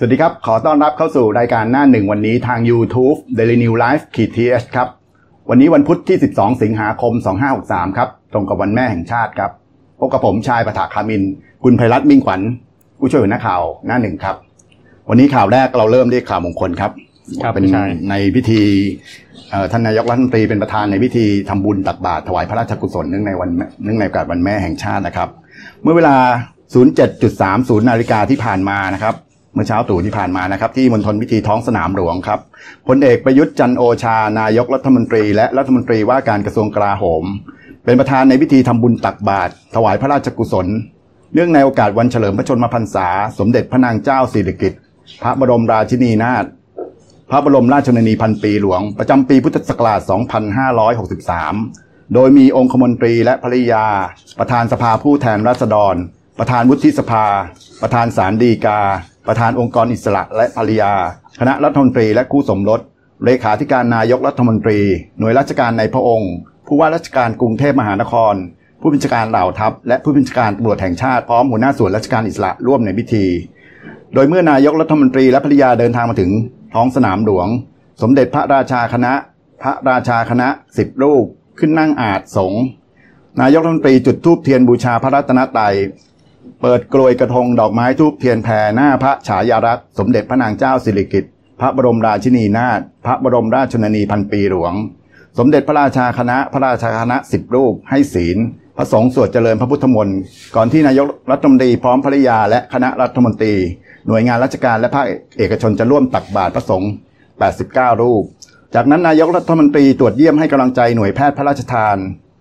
สวัสดีครับ ขอต้อนรับเข้าสู่รายการหน้าหนึ่งวันนี้ทาง YouTube Daily New Life ขีดทีเครับ วันนี้วันพุธที่ 12 สิงหาคม 2563 ครับ ตรงกับวันแม่แห่งชาติครับ พบกับผมชายประถาคามิน คุณไพรัตน์มิ่งขวัญ ผู้ช่วยหัวหน้าข่าวหน้าหนึ่งครับ วันนี้ข่าวแรกเราเริ่มด้วยข่าวมงคลครับครับเป็นใช่ในพิธีเอ่อท่านนายกรัฐมนตรีเป็นประธานในพิธีทำบุญตักบาตรถวายพระราชกุศลเนื่องในวันแม่เนื่องในโอกาสวันแม่แห่งชาตินะครับ เมื่อเวลา 07.30 นาฬิกาที่ผ่านมานะครับ เมื่อเช้าตู่ที่ผ่านมานะครับ ที่มณฑลพิธีท้องสนามหลวงครับพลเอกประยุทธ์จันโอชา นายกรัฐมนตรี และรัฐมนตรีว่าการกระทรวงกลาโหม เป็นประธานในพิธีทำบุญตักบาตรถวายพระราชกุศล เนื่องในโอกาสวันเฉลิมพระชนมพรรษา สมเด็จพระนางเจ้าสิริกิติ์พระบรมราชินีนาถพระบรมราชชนนีพันปีหลวง ประจำปีพุทธศักราช 2563 โดยมีองคมนตรีและภริยา ประธานสภาผู้แทนราษฎร ประธานวุฒิสภา ประธานศาลฎีกา ประธานองค์กรอิสระและภริยา คณะรัฐมนตรีและคู่สมรส เลขาธิการนายกรัฐมนตรี หน่วยราชการในพระองค์ ผู้ว่าราชการกรุงเทพมหานคร ผู้บัญชาการเหล่าทัพ และผู้บัญชาการตำรวจแห่งชาติพร้อมหัวหน้าส่วนราชการอิสระร่วมในพิธี โดยเมื่อนายกรัฐมนตรีและภริยาเดินทางมาถึงท้องสนามหลวง สมเด็จพระราชาคณะ พระราชาคณะสิบรูปขึ้นนั่งอาจสงนายกรัฐมนตรีจุดธูปเทียนบูชาพระรัตนตรัย เปิดกลวยกระทงดอกไม้ทูบเทียนแผ่หน้าพระฉายารักษ์สมเด็จพระนางเจ้าสิริกิติ์พระบรมราชินีนาถพระบรมราชชนนีพันปีหลวง สมเด็จพระราชาคณะพระราชาคณะสิบรูปให้ศีล พระสงฆ์สวดเจริญพระพุทธมนต์ก่อนที่นายกรัฐมนตรีพร้อมภริยาและคณะรัฐมนตรี หน่วยงานราชการและภาคเอกชนจะร่วมตักบาตรพระสงฆ์89 รูป จากนั้นนายกรัฐมนตรีตรวจเยี่ยมให้กำลังใจหน่วยแพทย์พระราชทาน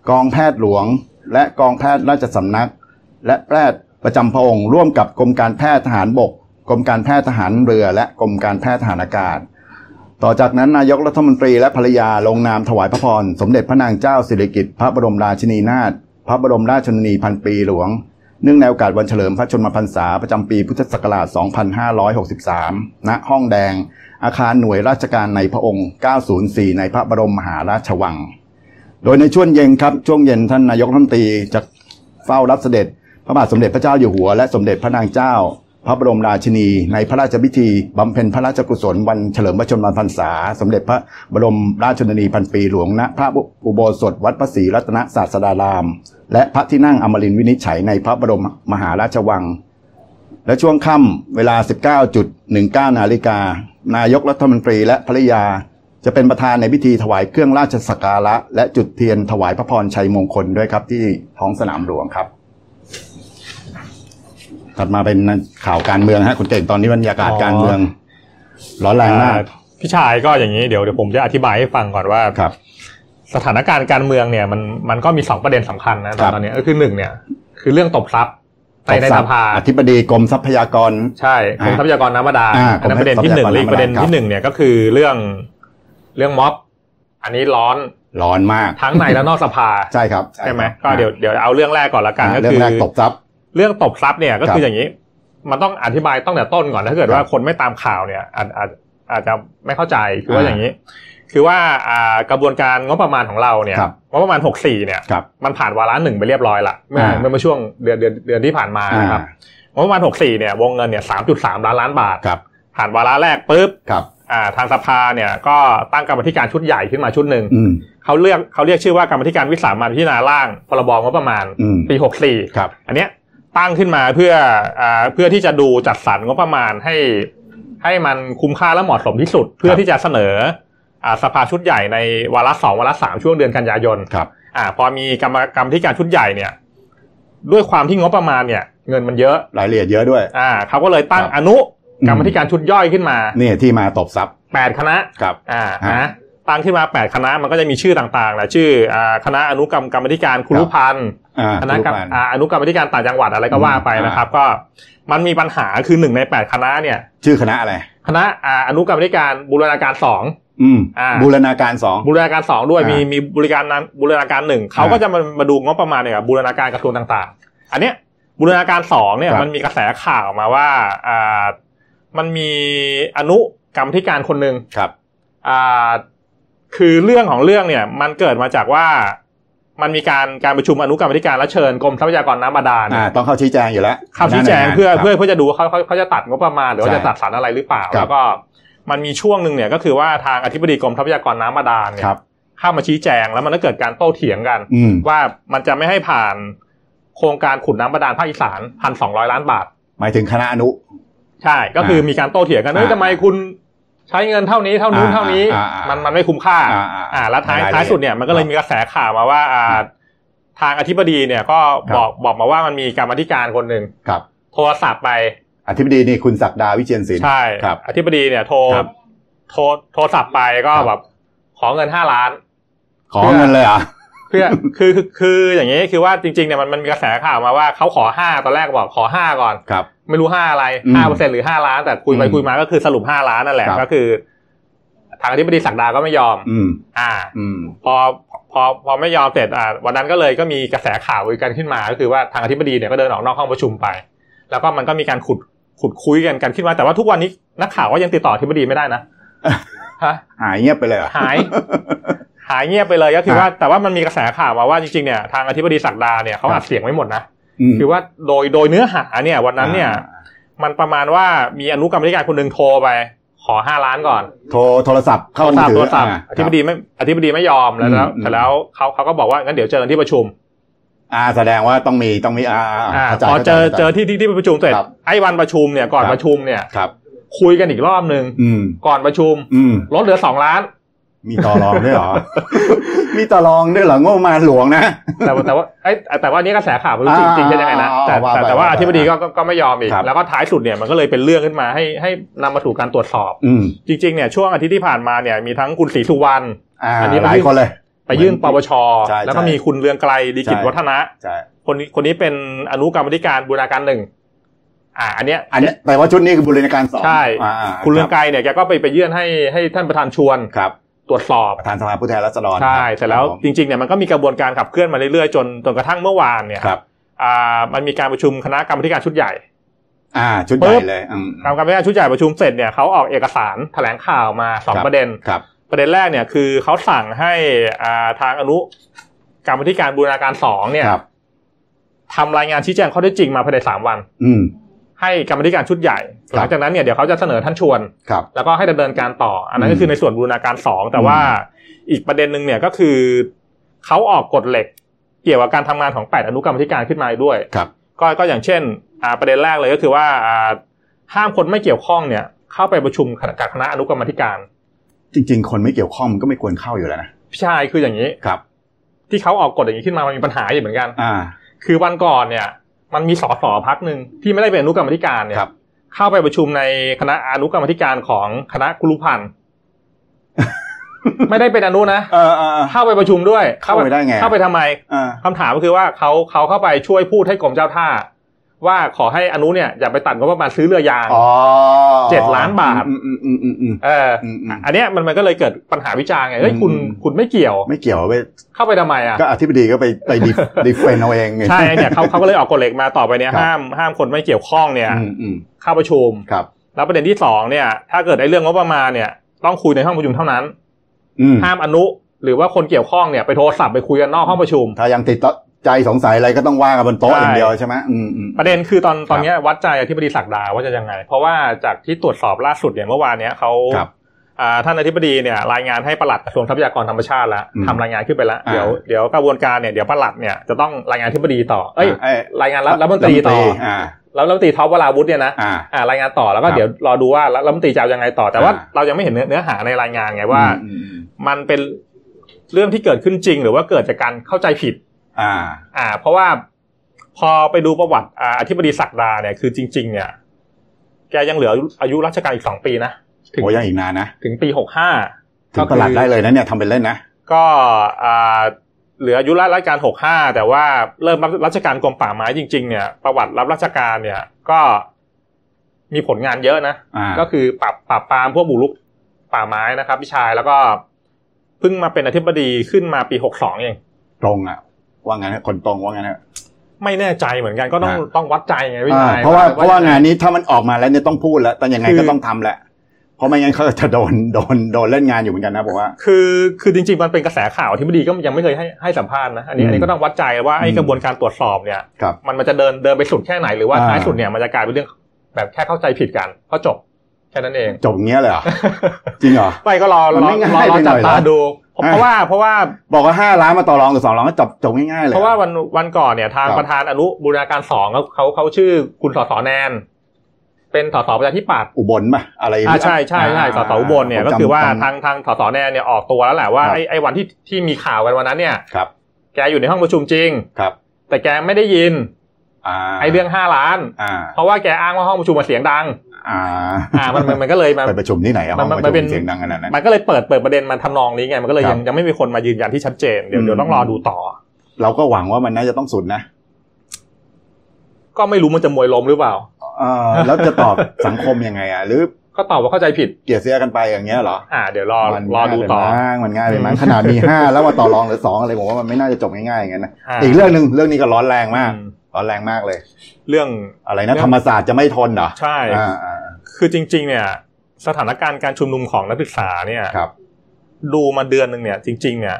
กองแพทย์หลวง และกองแพทย์ราชสำนัก และแพทย์ ประจำพระองค์ร่วมกับกรมการแพทย์ทหารบก กรมการแพทย์ทหารเรือ และกรมการแพทย์ทหารอากาศ ต่อจากนั้นนายกรัฐมนตรีและภรรยาลงนามถวายพระพรสมเด็จพระนางเจ้าสิริกิติ์พระบรมราชินีนาถพระบรมราชชนนีพันปีหลวง เนื่องในโอกาสวันเฉลิมพระชนมพรรษาประจำปีพุทธศักราช 2563 ณ ห้องแดง อาคารหน่วยราชการในพระองค์ 904 ในพระบรมมหาราชวัง โดยในช่วงเย็นครับ ช่วงเย็นท่านนายกรัฐมนตรีจะเฝ้ารับเสด็จ พระบาทสมเด็จพระเจ้าอยู่หัวและสมเด็จพระนางเจ้า พระบรมราชินี ในพระราชพิธีบำเพ็ญพระราชกุศลวันเฉลิมพระชนมพรรษา สมเด็จพระบรมราชชนนีพันปีหลวงณพระอุโบสถวัดพระศรีรัตนศาสดาราม และพระที่นั่งอมรินทร์วินิจฉัยในพระบรมมหาราชวัง และช่วงค่ำเวลา 19.19 นาฬิกานายกรัฐมนตรีและภริยาจะเป็นประธานในพิธีถวายเครื่องราชสักการะ และจุดเทียนถวายพระพรชัยมงคลด้วยครับที่ท้องสนามหลวงครับ ถัดมาเป็นข่าวการเมืองฮะคุณเก่งตอนนี้บรรยากาศการเมือง ร้อนแรงมากอ่พี่ชายก็อย่างนี้เดี๋ยวเดี๋ยวผมจะอธิบายให้ฟังก่อนว่าครับ สถานการณ์การเมืองเนี่ยมันมันก็มีสองประเด็นสำคัญนะครับตอนนี้ก็คือหนึ่งเนี่ย คือเรื่องตบทรัพย์ในในสภาอธิบดีกรมทรัพยากรใช่กรมทรัพยากรน้ำบาดาลอ่าอันนั้นประเด็นที่หนึ่งกรมและอีกประเด็นทรัพยากรที่หนึ่งเนี่ยก็คือเรื่องเรื่องม็อบ อันนี้ร้อนร้อนมากทั้งในและนอกสภาใช่ครับใช่ไหมก็เดี๋ยวเดี๋ยวเอาเรื่องแรกก่อนละกันอ่าก็เรื่อคืงอแรกตบทรัพย์ เรื่องตบทรัพย์เนี่ยก็ครัคือบอย่างนี้ มันต้องอธิบายตั้งแต่ต้นก่อนถ้าเกิดว่าครับคนไม่ตามข่าวเนี่ยอาจอาจอาจจะไม่เข้าใจคือว่าอ่าอย่างนี้ คือว่าอ่ากระบวนการงบประมาณของเราเนี่ยครับงบประมาณ 64 เนี่ยครับมันผ่านวาระหนึ่งไปเรียบร้อยละเมื่ออ่าเมื่อเมื่อช่วงเดือนเดือนเดือนที่ผ่านมานะครับงบประมาณ 64 เนี่ยวงเงินเนี่ย 3.3 ล้านล้านบาทครับผ่านวาระแรกปุ๊บครับอ่าทางสภาเนี่ยก็ตั้งกรรมธิการชุดใหญ่ขึ้นมาชุดหนึ่งอืมเขาเรียกเขาเรียกชื่อว่ากรรมธิการวิสามันพิจารณาร่างพรบงบประมาณอืมปี 64ครับอันเนี้ย ตั้งขึ้นมาเพื่ออ่าเพื่อที่จะดูจัดสรรงบประมาณให้ให้มันคุ้มค่าและเหมาะสมที่สุด เพื่อที่จะเสนออ่าสภาชุดใหญ่ในวาระสองวาระสามช่วงเดือนกันยายนครับอ่าพอมีกรรมกรรมที่การชุดใหญ่เนี่ย ด้วยความที่งบประมาณเนี่ย เงินมันเยอะรายละเอียดเยอะด้วยอ่าเขาก็เลยตั้งครับอนุอืมกรรมธิการชุดย่อยขึ้นมานี่ที่มาตบทรัพย์แปดคณะครับอ่าฮะนะ ตั้งขึ้นมาแปดคณะมันก็จะมีชื่อต่างๆแหละชื่ออ่าคณะอนุกรรมกรรมธิการคุรุพันธ์อ่าคณะกรรมรูปพันธ์อ่าอนุกรรมธิการต่างจังหวัดอะไรก็ว่าไปอืมนะครับ ก็มันมีปัญหาคือหนึ่งในแปดคณะเนี่ย ชื่อคณะอะไร คณะอ่าอนุกรรมธิการบูรณาการสองอืมอ่าบูรณาการสองบูรณาการสองด้วยอ่ามีมีมีบริการนั้นบูรณาการหนึ่งเขาอ่าก็จะมามาดูงบประมาณเนี่ยกับบูรณาการกระทรวงต่างๆ อันเนี้ยบูรณาการสองเนี่ยครับมันมีกระแสข่าวมาว่าอ่ามันมีอนุกรรมธิการคนหนึ่งครับอ่า คือเรื่องของเรื่องเนี่ย มันเกิดมาจากว่ามันมีการการประชุมอนุกรรมธิการและเชิญกรมทรัพยากรน้ำบาดาลอ่าต้องเข้าชี้แจงอยู่แล้วเข้าชี้แจงหน้าหน่วยเพื่อครับเพื่อเพื่อจะดูว่าเขาเขาเขาจะตัดงบประมาณหรือว่าใช่จะตัดสรรอะไรหรือเปล่าครับแล้วก็มันมีช่วงหนึ่งเนี่ยก็คือว่าทางอธิบดีกรมทรัพยากรน้ำบาดาลเนี่ยครับเข้ามาชี้แจงแล้วมันก็เกิดการโต้เถียงกันอืมว่ามันจะไม่ให้ผ่านโครงการขุดน้ำบาดาลภาคอีสานพันสองร้อยล้านบาท หมายถึงคณะอนุ ใช่ก็คือมีการโต้เถียงกันเอ้ยอ่าทำไมคุณ ใช้เงินเท่านี้เท่านู้นอ่าเท่านี้อ่าอ่ามัมันมันไม่คุ้มค่า อ่าอ่าอ่าแล้วท้ายรายละเอียดท้ายสุดเนี่ยมันก็เลยมีกระแสข่าวมาว่าอ่าทางอธิบดีเนี่ยก็ครับบอกบอกมาว่ามันมีกรรมาธิการคนหนึ่งครับโทรศัพท์ไป อธิบดีนี่คุณศักดาวิเชียนศิลป์ใช่ครับอธิบดีเนี่ยโทรครับโทรโทรศัพท์ไปก็ครับแบบขอเงินห้าล้าน ขอเงินเลยเหรอะเพื่อคือคือคืออย่างนี้คือว่าจริงๆเนี่ยมันมันมีกระแสข่าวมาว่าเขาขอห้าตอนแรกบอกขอห้าก่อนครับ ไม่รู้ห้าอะไรอืมห้าเปอร์เซ็นหรือห้าล้าน แต่คุยไปอืมคุยมาก็คือสรุปห้าล้านนั่นแหละครับก็คือ ทางอธิบดีศักดาก็ไม่ยอมอืมอ่าอืมพอพอพอไม่ยอมเสร็จอ่าวันนั้นก็เลยก็มีกระแสข่าวกันขึ้นมา ก็คือว่าทางอธิบดีเนี่ยก็เดินออกนอกห้องประชุมไป แล้วก็มันก็มีการขุดขุดคุยกันกันขึ้นมาแต่ว่าทุกวันนี้นักข่าวก็ยังติดต่ออธิบดีไม่ได้นะฮะหายเงียบไปเลยเหรอหาย หายเงียบไปเลยก็คือว่าแต่ว่ามันมีกระแสข่าวมาว่าจริงๆเนี่ยทางอธิบดีศักดาเนี่ยเขาอัดเสียงไว้หมดนะอืม คือว่าโดยโดยเนื้อหาเนี่ยวันนั้นเนี่ยอ่ามันประมาณว่ามีอนุกรรมธิการคนหนึ่งโทรไป ขอห้าล้านก่อน โทรโทรศัพท์โทเข้ารศัพท์มืโทอรศัพท์าอธิบดีไม่อธิบดีไม่ยอมแล้วแล้วอืมเสร็จแล้วเขาเขาก็บอกว่างั้นเดี๋ยวเจอกันที่ประชุม อ่าแสดงว่าต้องมีต้องมีอ่าอ่าอ่าข้าใจพอเจอข้าใจเจอที่ที่ที่ประชุมเสร็จครับไอ้วันประชุมเนี่ยก่อนครับประชุมเนี่ยครับคุยกันอีกรอบหนึ่งอืมก่อนประชุมอืมลดเหลือสองล้าน มีต่อรองด้วยเหรอ มีต่อรองด้วยเหรองบประมาณหลวงนะ แต่ว่าแต่ว่าไอ้แต่ว่านี่กระแสข่าวไม่รู้จริงจริงเป็นยังไงนะอ่าแต่ว่าแต่ไปแต่ว่าว่าอไปธิบดีก็ก็ก็ไม่ยอมอีกครับแล้วก็ท้ายสุดเนี่ยมันก็เลยเป็นเรื่องขึ้นมาให้ให้นำมาสู่การตรวจสอบอืมจริงๆเนี่ยช่วงอาทิตย์ที่ผ่านมาเนี่ยมีทั้งคุณศรีสุวรรณอ่าอันนี้หลายคนเลย ไปยื่นปปชใช่แล้วก็ใช่มีคุณเรืองไกลดีกิจใช่วัฒนะใช่คนนี้คนนี้เป็นอนุกรรมธิการบูรณาการหนึ่งอ่าอันเนี้ยอันนี้แต่ว่าชุดนี้คือบุรณาการสองใช่อ่าาคุณเรืองไกลเนี่ยแกก็ไปไปยื่นให้ให้ท่านประธานชวนครับ ตรวจสอบประธานสภาผู้แทนราษฎรใช่คบเสร็จแล้วครับผมจริงๆเนี่ยมันก็มีกระบวนการขับเคลื่อนมาเรื่อยๆจนจนกระทั่งเมื่อวานเนี่ยครับอ่ามันมีการประชุมคณะกรรมธิการชุดใหญ่ อ่า ชุดใหปึ๊ญ่บเลยอืมกรรมการชุดใหญ่ประชุมเสร็จเนี่ยเขาออกเอกสารแถลงข่าวมาสองครับประเด็นครับ ประเด็นแรกเนี่ยคือเขาสั่งให้อ่าทางอนุกรรมธิการบูรณาการสองเนี่ยครับทำรายงานชี้แจงข้อเท็จจริงมาภายในสามวัน อืม ให้กรรมธิการชุดใหญ่ครับหลังจากนั้นเนี่ยเดี๋ยวเขาจะเสนอท่านชวนครับแล้วก็ให้ดำเนินการต่อ อันนั้นอืก็มคือในส่วนบูรณาการสองแต่ว่าอีกประเด็นหนึ่งเนี่ยก็คือเขาออกกฎเหล็ก เกี่ยวกับการทำงานของแปดอนุกรรมธิการขึ้นมาด้วยครับก็ก็อย่างเช่นอ่าประเด็นแรกเลยก็คือว่าอ่าห้ามคนไม่เกี่ยวข้องเนี่ย เข้าไปประชุมกับคณะอนุกรรมธิการ จริง ๆ คนไม่เกี่ยวข้องมันก็ไม่ควรเข้าอยู่แล้วนะพี่ชายคืออย่างนี้ครับ ที่เขาออกกฎอย่างนี้ขึ้นมามันมีปัญหาอยู่เหมือนกัน อ่า คือวันก่อนเนี่ย มันมีสสพักหนึ่งที่ไม่ได้เป็นอนุกรรมธิการเนี่ยครับเข้าไปประชุมในคณะอนุกรรมธิการของคณะกุลุพันธ์ไม่ได้เป็นอนุนะเออเออเออเข้าไปประชุมด้วย เข้าไปได้ไง เข้าไปทำไมอ่าคำถามก็คือว่าเขาเขาเข้าไปช่วยพูดให้กรมเจ้าท่า ว่าขอให้อนุเนี่ยอย่าไปตัดงบประมาณซื้อเรือยางอ๋อเจ็ดล้านบาทอืมอืมอืมอืมอืมเอออืมอืมอันเนี้ยมันมันก็เลยเกิดปัญหาวิจารณ์ไงเฮ้ยคุณอืมคุณไม่เกี่ยว ไม่เกี่ยวไปเข้าไปทำไมอะก็อธิบดีก็ไปไป de- defend เอาเองไงใช่เนี่ยเขาเขาก็เลยออกกฎเหล็กมาต่อไปเนี่ยครับห้ามห้ามคนไม่เกี่ยวข้องเนี่ยอืมอืมเข้าประชุมครับ แล้วประเด็นที่สองเนี่ย ถ้าเกิดไอ้เรื่องงบประมาณเนี่ย ต้องคุยในห้องประชุมเท่านั้นอืมห้ามอนุหรือว่าคนเกี่ยวข้องเนี่ยไปโทรศัพท์ไปคุยกันนอกห้องประชุม ถ้ายังติด ใจสงสัยอะไรก็ต้องว่ากันบนโต๊ะใช่อย่างเดียวใช่ไหมอืมอืมประเด็นคือตอนตอนครับเนี้ยวัดใจอธิบดีศักดาว่าจะยังไง เพราะว่าจากที่ตรวจสอบล่าสุดเนี่ยเมื่อวานเนี้ยเขาครับอ่าท่านอธิบดีเนี่ยรายงานให้ปลัดกระทรวงทรัพยากรธรรมชาติแล้วอืมทำรายงานขึ้นไปแล้วอ่าเดี๋ยวเดี๋ยวกระบวนการเนี่ยเดี๋ยวปลัดเนี่ยจะต้องรายงานอธิบดีต่อเอ้ยเอ้ยรายงานรัฐรัฐมนตรีต่ออ่าแล้วรัฐมนตรีท็อปวราวุฒิเนี่ยนะอ่าอ่ารายงานต่อแล้วก็ครับเดี๋ยวรอดูว่ารัฐมนตรีจะเอายังไงต่อ แต่ว่าอ่าเรายังไม่เห็นเนื้อเนื้อหาในรายงานไงว่าอืมอืมมันเป็นเรื่องที่เกิดขึ้นจริง หรือว่าเกิดจากการเข้าใจผิด อ่า อ่า เพราะว่าพอไปดูประวัติอ่าอธิบดีศักดาเนี่ยคือจริง ๆ เนี่ย แกยังเหลืออายุราชการอีกสองปีนะถึงโอ้ยังอีกนานนะ ถึงปีหกห้าถึงประหลัดได้เลยนะเนี่ยทำเป็นเล่นนะ ก็อ่าเหลืออายุราชการหกห้าแต่ว่าเริ่มรับราชการกรมป่าไม้จริง ๆ เนี่ย ประวัติรับราชการเนี่ย ก็มีผลงานเยอะนะอ่าก็คือปรับปรับปรามพวกบุกรุกป่าไม้นะครับพี่ชายแล้วก็เพิ่งมาเป็นอธิบดีขึ้นมาปีหกสองเอง ตรงอะ ว่างั้นนะคนตรงว่างั้นนะไม่แน่ใจเหมือนกันก็ต้องอ่าต้องวัดใจไงพี่อ่าชายเพราะว่าเพราะว่างานนี้ถ้ามันออกมาแล้วเนี่ยต้องพูดแล้วแต่ยังไงคือก็ต้องทำแหละเพราะไม่งั้นเขาจะโดนโดนโดนเล่นงานอยู่เหมือนกันนะผมว่าคือคือจริงๆมันเป็นกระแสข่าวที่บดีก็ยังไม่เคยให้ให้สัมภาษณ์นะอันนี้อืมอันนี้ก็ต้องวัดใจว่าไอ้อืมกระบวนการตรวจสอบเนี่ยครับมันมันจะเดินเดินไปสุดแค่ไหนหรือว่าอ่าท้ายสุดเนี่ยมันจะกลายเป็นเรื่องแบบแค่เข้าใจผิดกันก็จบแค่นั้นเองจบอย่างเงี้ยเลยเหรอจริงเหรอไม่ก็รอมันรอไม่ง่ายรอรอไปหน่จับอยตาเหรอดู เพราะอ่าเพราะว่าเพราะว่าบอกว่าห้าล้านมาต่อรองหรือสองล้านก็จบจบง่ายๆเลยเพราะว่าวันวันก่อนเนี่ยทางครับประธานอนุบูรณาการสองเขาเขาเขาชื่อคุณสสแนน เป็นสสประชาธิปัตย์อุบลป่ะอะไรอ่าใช่ใช่ใช่สสอุบลเนี่ยผมก็จำคือว่าจำทางทางสสแนนเนี่ยออกตัวแล้วแหละว่าครับไอ้ไอ้วันที่ที่มีข่าวกันวันนั้นเนี่ยครับแกอยู่ในห้องประชุมจริงครับ แต่แกไม่ได้ยินอ่าไอ้เรื่องห้าล้านอ่าเพราะว่าแกอ้างว่าห้องประชุมมาเสียงดัง อ่าอ่ามันมันมันก็เลยมาไปประชุมที่ไหนอะห้องมันประมันชุเป็นมเสียงดังขนาดนั้นมันก็เลยเปิดเปิดประเด็นมาทำนองนี้ไงมันก็เลยครับยังยังไม่มีคนมายืนยันที่ชัดเจนเดี๋ยวอืมเดี๋ยวต้องรอดูต่อ เราก็หวังว่ามันน่าจะต้องสุดนะก็ไม่รู้มันจะมวยล้มหรือเปล่าเออแล้วจะตอบสังคมยังไงอะหรือก็ตอบว่าเข้าใจผิดเกลียดเสียกันไปอย่างเงี้ยเหรออ่าเดี๋ยวรอมันรอดูต่อง่ายไปมั้งมันง่ายไปมั้งอืมขนาดมีห้าแล้วมาต่อรองเหรือสองอะไรผมว่ามันไม่น่าจะจบง่ายๆอย่างนั้นนะาอีกเรื่องหนึ่งเรื่องนี้ก็ร้อนแรงมากอืมร้อนแรงมากเลย เรื่องอะไรนะเรื่องธรรมศาสตร์จะไม่ทนเหรอใช่อ่าอ่า คือจริง ๆ เนี่ย สถานการณ์การชุมนุมของนักศึกษาเนี่ยครับดูมาเดือนหนึ่งเนี่ย จริง ๆ เนี่ย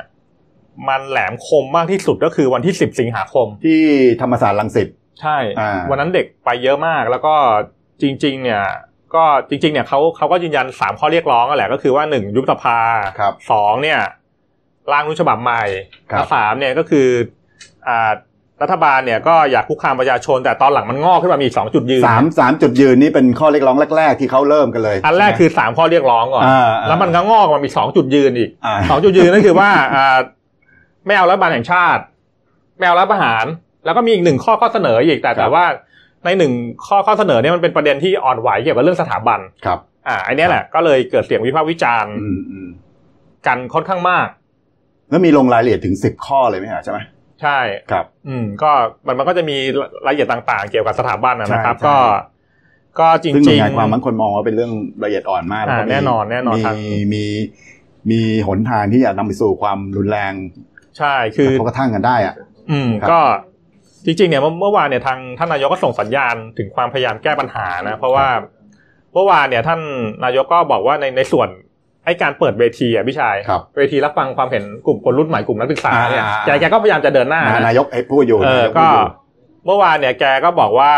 มันแหลมคมมากที่สุดก็คือวันที่สิบสิงหาคม ที่ธรรมศาสตร์รังสิตใช่อ่าวันนั้นเด็กไปเยอะมากแล้วก็จริง ๆ เนี่ยก็จริงๆ เนี่ยเขาเขาก็ยืนยันสามข้อเรียกร้องกันแหละก็คือว่าหนึ่งยุบสภาครับสองเนี่ยร่างรัฐธรรมนูญฉบับใหม่ครับและสามเนี่ยก็คืออ่า รัฐบาลเนี่ยก็อยากคุกคามประชาชน แต่ตอนหลังมันงอกขึ้นมามีอีกสองจุดยืนสามสามจุดยืนนี่เป็นข้อเรียกร้องแรก ๆ ที่เขาเริ่มกันเลย อันแรกคือสามข้อเรียกร้องก่อนอ่าแล้วมันก็งอกมามีสองจุดยืนอีกอ่าสองจุดยืนนั่นคือว่าอ่าไม่เอารัฐบาลแห่งชาติไม่เอารัฐประหาร แล้วก็มีอีกหนึ่งข้อข้อเสนออีกแต่แต่ว่าในหนึ่งข้อข้อเสนอเนี่ยมันเป็นประเด็นที่อ่อนไหวเกี่ยวกับเรื่องสถาบันครับ อ่าอันเนี้ยแหละก็เลยเกิดเสียงวิพากษ์วิจารณ์อืมอืมกันค่อนข้างมาก แล้วมีลงรายละเอียดถึงสิบข้อเลยไหมฮะใช่ไหม ใช่ครับ อืม ก็มันมันก็จะมีรายละเอียดต่างๆ เกี่ยวกับสถาบันนะนะครับใช่ก็ ก็จริงซึ่งหจน่ริวยงงานความบางคนมองว่าเป็นเรื่องละเอียดอ่อนมากอ่าล้วก็มีแน่นอนแน่นอนมีทางมีมีหนทางที่จะนำไปสู่ความรุนแรง ใช่คือกระทบกระทั่งกันได้อะอืมครับก็จริงๆเนี่ยเมื่อเมื่อวานเนี่ยทางท่านนายกก็ส่งสัญญาณถึงความพยายามแก้ปัญหานะ เพราะว่าเมื่อวานเนี่ยท่านนายกก็บอกว่าในในส่วน ไอ้การเปิดเวทีอะพี่ชายครับเวทีรับฟังความเห็นกลุ่มคนรุ่นใหม่กลุ่มนักศึกษาเนี่ยอ่าแกแกก็พยายามจะเดินหน้านะนะนายกไอ้พูดอยู่เออนายพูก็ดยู่เมื่อวานเนี่ยแกก็บอกว่า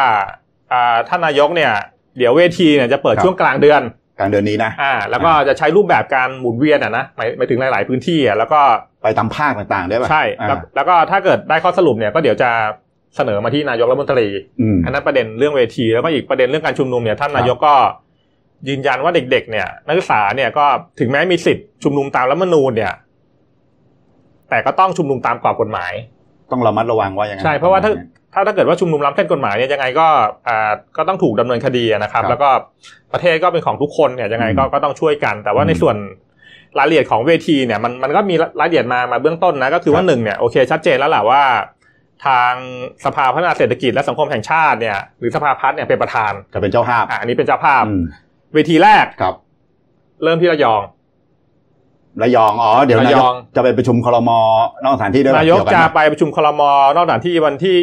อ่าท่านนายกเนี่ย เดี๋ยวเวทีเนี่ยจะเปิดครับช่วงกลางเดือนกลางเดือนนี้นะอ่าแล้วก็จะใช้รูปแบบการหมุนเวียนอะนะหมายหมายถึงหลาย ๆ พื้นที่อะแล้วก็ไปตามภาคต่างๆได้ป่ะใช่อ่าแล้วแล้วก็ถ้าเกิดได้ข้อสรุปเนี่ยก็เดี๋ยวจะเสนอมาที่นายกรัฐมนตรีอืมอันนั้นประเด็นเรื่องเวทีแล้วก็อีกประเด็นเรื่องการชุมนุมเนี่ยท่านนายกก็ ยืนยันว่าเด็ก ๆ เนี่ย นักศึกษาเนี่ยก็ถึงแม้มีสิทธิ์ชุมนุมตามรัฐธรรมนูญเนี่ย แต่ก็ต้องชุมนุมตามกรอบกฎหมาย ต้องระมัดระวังว่าอย่างไงใช่เพราะว่าถ้าถ้าถ้าเกิดว่าชุมนุมล้ำเส้นกฎหมายเนี่ยยังไงก็อ่าก็ต้องถูกดำเนินคดีนะครับ แล้วก็ประเทศก็เป็นของทุกคนเนี่ยยังไงก็ก็ต้องช่วยกัน แต่ว่าในส่วนรายละเอียดของเวทีเนี่ยมันมันก็มีรายละเอียดมามาเบื้องต้นนะก็คือว่าหนึ่งเนี่ยโอเคชัดเจนแล้วแหละว่า ทางสภาพัฒนาเศรษฐกิจและสังคมแห่งชาติเนี่ยหรือสภาพัฒน์เนี่ยเป็นประธานจะเป็นเจ้าภาพอ่าอันนี้เป็นเจ้าภาพอืม เวทีแรกครับ เริ่มที่ระยองระยองอ๋อเดี๋ยวนายระยกองจะไปประชุมครมนอกสถานที่ด้วยป่นายกเวจะนไปประชุมคลมนอกสถานที่วันที่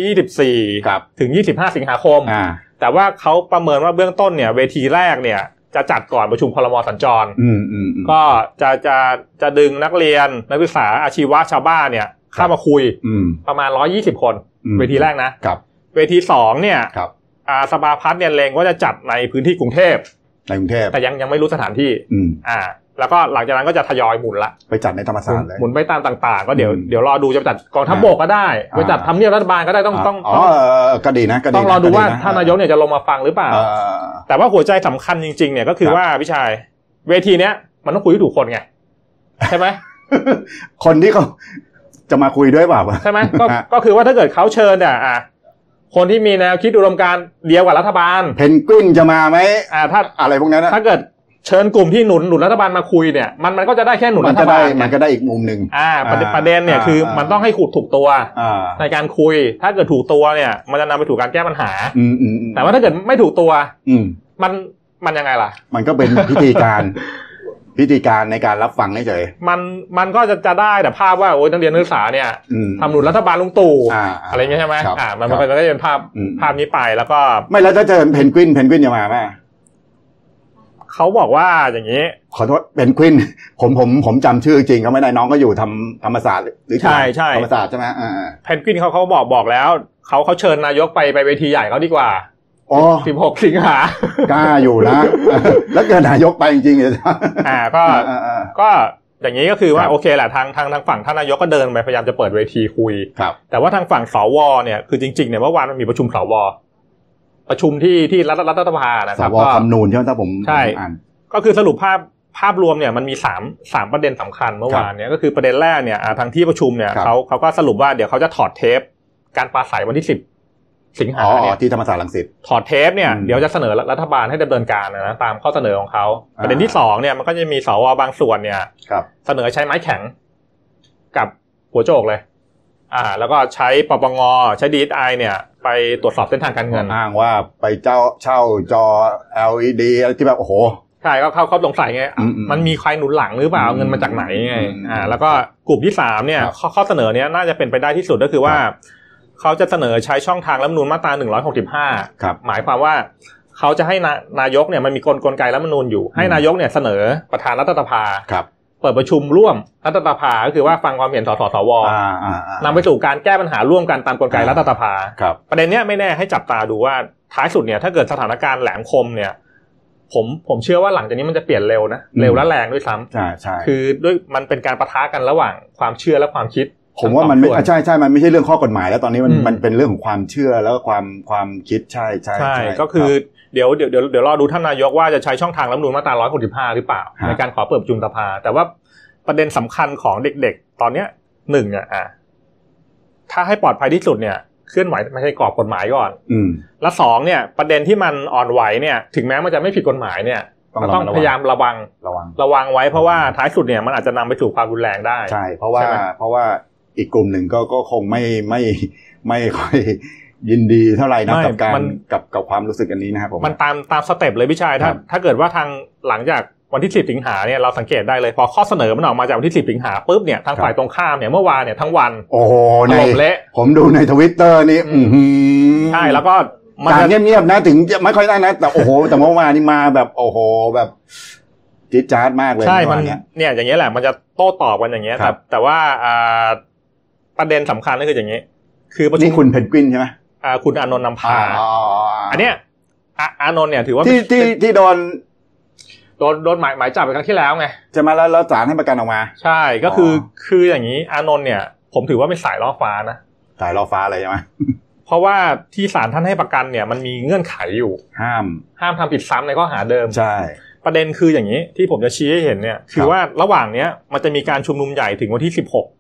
ครับ24ถึง 25 สิงหาคมอ่าแต่ว่าเขาประเมินว่าเบื้องต้นเนี่ย เวทีแรกเนี่ย จะจัดก่อนประชุมคลมสัญจรอืมอืมอืมก็จะจะจะดึงนักเรียนนักศึกษาอาชีวะชาวบ้านเนี่ยเข้ามาคุยอืมประมาณ 120 คนอืมเวทีแรกนะครับ เวทีสองเนี่ยครับอ่าสภาพัฒน์เนี่ยเลงว่าจะจัดในพื้นที่กรุงเทพ ในกรุงเทพแต่ยังยังไม่รู้สถานที่อืมอ่า แล้วก็หลังจากนั้นก็จะทยอยหมุนละไปจัดในธรรมหศามุสนตร์เลยหมุนไปตามต่าง ๆ ก็เดี๋ยวอืมเดี๋ยวรอดูจะจัดกองทัพอ่าบกก็ได้ไปจัดอ่าทำเนียบรัฐบาลก็ได้ต้องอ๋อต้องอ๋ต้อองเออก็ดีนะก็ดีต้องรอดูว่าก็ะท่านนายกเนี่ยจะลงมาฟังหรือเปล่าเออแต่ว่าหัวใจสำคัญจริง ๆ เนี่ยก็คือครับว่าพี่ชายเวทีเนี้ยมันต้องคุยให้ถูกคนไงใช่ไหมคนที่เขาจะมาคุยด้วยเปล่าใช่ไหมก็ฮะก็คือว่าถ้าเกิดเขาเชิญเนี่ยอะ คนที่มีแนวคิดอุดมการณ์เดียวกับรัฐบาล เพนกวินจะมาไหมอ่าถ้าอะไรพวกนั้นนะถ้าเกิดเชิญกลุ่มที่หนุนหนุนรัฐบาลมาคุยเนี่ยมันมันก็จะได้แค่หนุนมัรันฐก็ได้บาลไงมันก็ได้อีกมุมหนึ่งอ่าประเด็นอ่าประเด็นเนี่ยอ่าคืออ่ามัมันต้องให้ขูดถูกตัวอ่าในการคุย ถ้าเกิดถูกตัวเนี่ย มันจะนำไปถูกการแก้ปัญหาอืมอืมอืมแต่ว่าถ้าเกิดไม่ถูกตัว อืมมันมันยังไงล่ะ มันก็เป็นพิธีการ พิธีการในการรับฟังเฉยมันมันก็จะจะได้แต่ภาพว่าโอ้ยนักเรียนนักศึกษาเนี่ยๆอืมทำหนุนรัฐบาลลุงตู่อ่าอะไรเงี้ยใช่ไหมครับอ่ามันครับมันก็จะเป็นภาพอืมภาพนี้ไปแล้วก็ ไม่แล้วถ้าเจอเพนกวินเพนกวินจะมาไหมเขาบอกว่าอย่างนี้ ขอโทษเป็นควินผมผมผมจำชื่อจริงเขาไม่ได้น้องก็อยู่ทำธรรมศาสตร์หรือใช่ใช่ธรรมศาสตร์ใช่ไหมอ่าเพนกวินเขาเขาบอกบอกแล้วเขาเขาเชิญนายกไปไปเวทีใหญ่เขาดีกว่า ๆอ๋อ16สิงหากล้าอยู่นะ แล้วเกิดนายกไปจริงๆเลยอ่าก็อ่าอ่าก็อย่างนี้ก็คือว่าครับโอเคแหละทางทางทางฝั่งท่านนายกก็เดินไปพยายามจะเปิดเวทีคุยครับแต่ว่าทางฝั่งสวเนี่ยคือจริงๆเนี่ยเมื่อวานมันมีประชุมสวประชุมที่ที่รัฐรัฐสภานะสครับวก็คำนูนใช่ไหมถ้าผมใช่อ่านก็คือสรุปภาพภาพรวมเนี่ยมันมีสามสามประเด็นสำคัญเมื่อวานเนี่ยก็คือประเด็นแรกเนี่ยอ่าทางที่ประชุมเนี่ยครับเขาเขาก็สรุปว่าเดี๋ยวเขาจะถอดเทป การปราศัยวันที่สิบ สิงหาอ๋ออ๋เนี่อยที่ธรรมศาสตร์ลังสิตถอดเทปเนี่ยอืมเดี๋ยวจะเสนอรัฐบาลให้ดำเนินการนะตามข้อเสนอของเขาอ่าประเด็นที่สองเนี่ยมันก็จะมีสวบางส่วนเนี่ยครับเสนอใช้ไม้แข็งกับหัวโจกเลย อ่า แล้วก็ใช้ปปงใช้ดีไอเนี่ย ไปตรวจสอบเส้นทางการเงินอ้างว่าไปเจ้าเช่าจอ LED อะไรที่แบบโอ้โหใช่ก็เขาเขาสงสัยไงอืมอืมมันมีใครหนุนหลังหรือเปล่าอืมเอาเงินมาจากไหนไงอืมอ่าแล้วก็กลุ่มที่สามเนี่ยครับข้อข้อเสนอเนี้ยน่าจะเป็นไปได้ที่สุดก็คือว่าครับ เขาจะเสนอใช้ช่องทางรัฐธรรมนูญมาตราหนึ่งร้อยหกสิบห้าครับ หมายความว่าเขาจะให้นานายกเนี่ยมันมีกลกลไกรัฐธรรมนูญอยู่ ให้นายกเนี่ยเสนอประธานรัฐสภาครับเปิดประชุมร่วมรัฐสภาก็คือว่าฟังความเห็นสสสวอ่าอ่าอ่านำไปสู่การแก้ปัญหาร่วมกันตามกลไกรัฐสภาครับประเด็นเนี้ยไม่แน่ให้จับตาดูว่าท้ายสุดเนี่ยถ้าเกิดสถานการณ์แหลมคมเนี่ย ผมผมเชื่อว่าหลังจากนี้มันจะเปลี่ยนเร็วนะอืมเร็วและแรงด้วยซ้ำใช่ใช่คือด้วยมันเป็นการประทะกันระหว่างความเชื่อและความคิด ผมว่ามันไม่ทั้งสองส่อะใช่ใช่มันไม่ใช่เรื่องข้อกฎหมาย แล้วตอนนี้มันอืมมันเป็นเรื่องของความเชื่อแล้วก็ความความคิดใช่ใช่ใช่ก็คือเดี๋ยวเดี๋ยวเดี๋ยวเดี๋ยวรอดูท่านนายกว่าจะใช้ช่องทางรัฐธรรมนูญมาตรา 165 หรือเปล่า ในการขอเปิดประชุมสภา แต่ว่าประเด็นสำคัญของเด็กๆ ตอนเนี้ยหนึ่งอะอะถ้าให้ปลอดภัยที่สุดเนี่ยเคลื่อนไหวไม่ใช่กรอบกฎหมายก่อน อืมและสองเนี่ย ประเด็นที่มันอ่อนไหวเนี่ย ถึงแม้มันจะไม่ผิดกฎหมายเนี่ยต้องก็ต้องระมัดระวังพยายามระวังระวัง ระวังไว้เพราะว่าท้ายสุดเนี่ยมันอาจจะนำไปสู่ความรุนแรงได้ ใช่ เพราะว่าใช่ไหมเพราะว่า อีกกลุ่มหนึ่งก็ก็คงไม่ไม่ไม่ค่อยยินดีเท่าไหร่นะไม่กับการมันกับกับความรู้สึกอันนี้นะครับผมมันตามตามสเต็ปเลยพี่ชายถ้าครับถ้าเกิดว่าทางหลังจากวันที่ 10 สิงหาเนี่ยเราสังเกตได้เลยพอข้อเสนอมันออกมาจากวันที่ 10 สิงหาปุ๊บเนี่ยทางฝ่ายตรงข้ามเนี่ยเมื่อวานเนี่ยทั้งวัน โอ้โหถในล่มเละผมดูในทวิตเตอร์นี่อืมอื้อหือใช่แล้วก็มันการจะเงียบๆนะถึงจะไม่ค่อยได้นะ แต่โอ้โห แต่เมื่อวานนี่มาแบบโอ้โหแบบจิ๊ดจ๊าดมากเลยใช่มันเอวาเยเนี่ยอย่างเงี้ยแหละมันจะโต้ตอบกันอย่างเงี้ยคแต่รับแต่ว่าอ่า ประเด็นสำคัญก็คืออย่างนี้ คือประชุนี่มคุณเพนกวินใช่ไหมอ่าคุณอานนท์นำพาอ๋ออันเนี้ยอะอานนท์เนี่ยถือว่าที่ที่ที่โดนโดนโดนหมายหมายจับไปครั้งที่แล้วไงจะมาแล้วแล้วศาลให้ประกันออกมา ใช่ก็คือออคืออย่างนี้อานนท์เนี่ย ผมถือว่าเป็นสายล่อฟ้านะสายรอฟ้าอะไรใช่ไหมเพราะว่าที่ศาลท่านให้ประกันเนี่ยมันมีเงื่อนไขอยู่ ห้าม ห้ามทำผิดซ้ำในข้อหาเดิมใช่ ประเด็นคืออย่างนี้ที่ผมจะชี้ให้เห็นเนี่ย คือว่าระหว่างเนี้ยมันจะมีการชุมนุมใหญ่ถึงวันที่16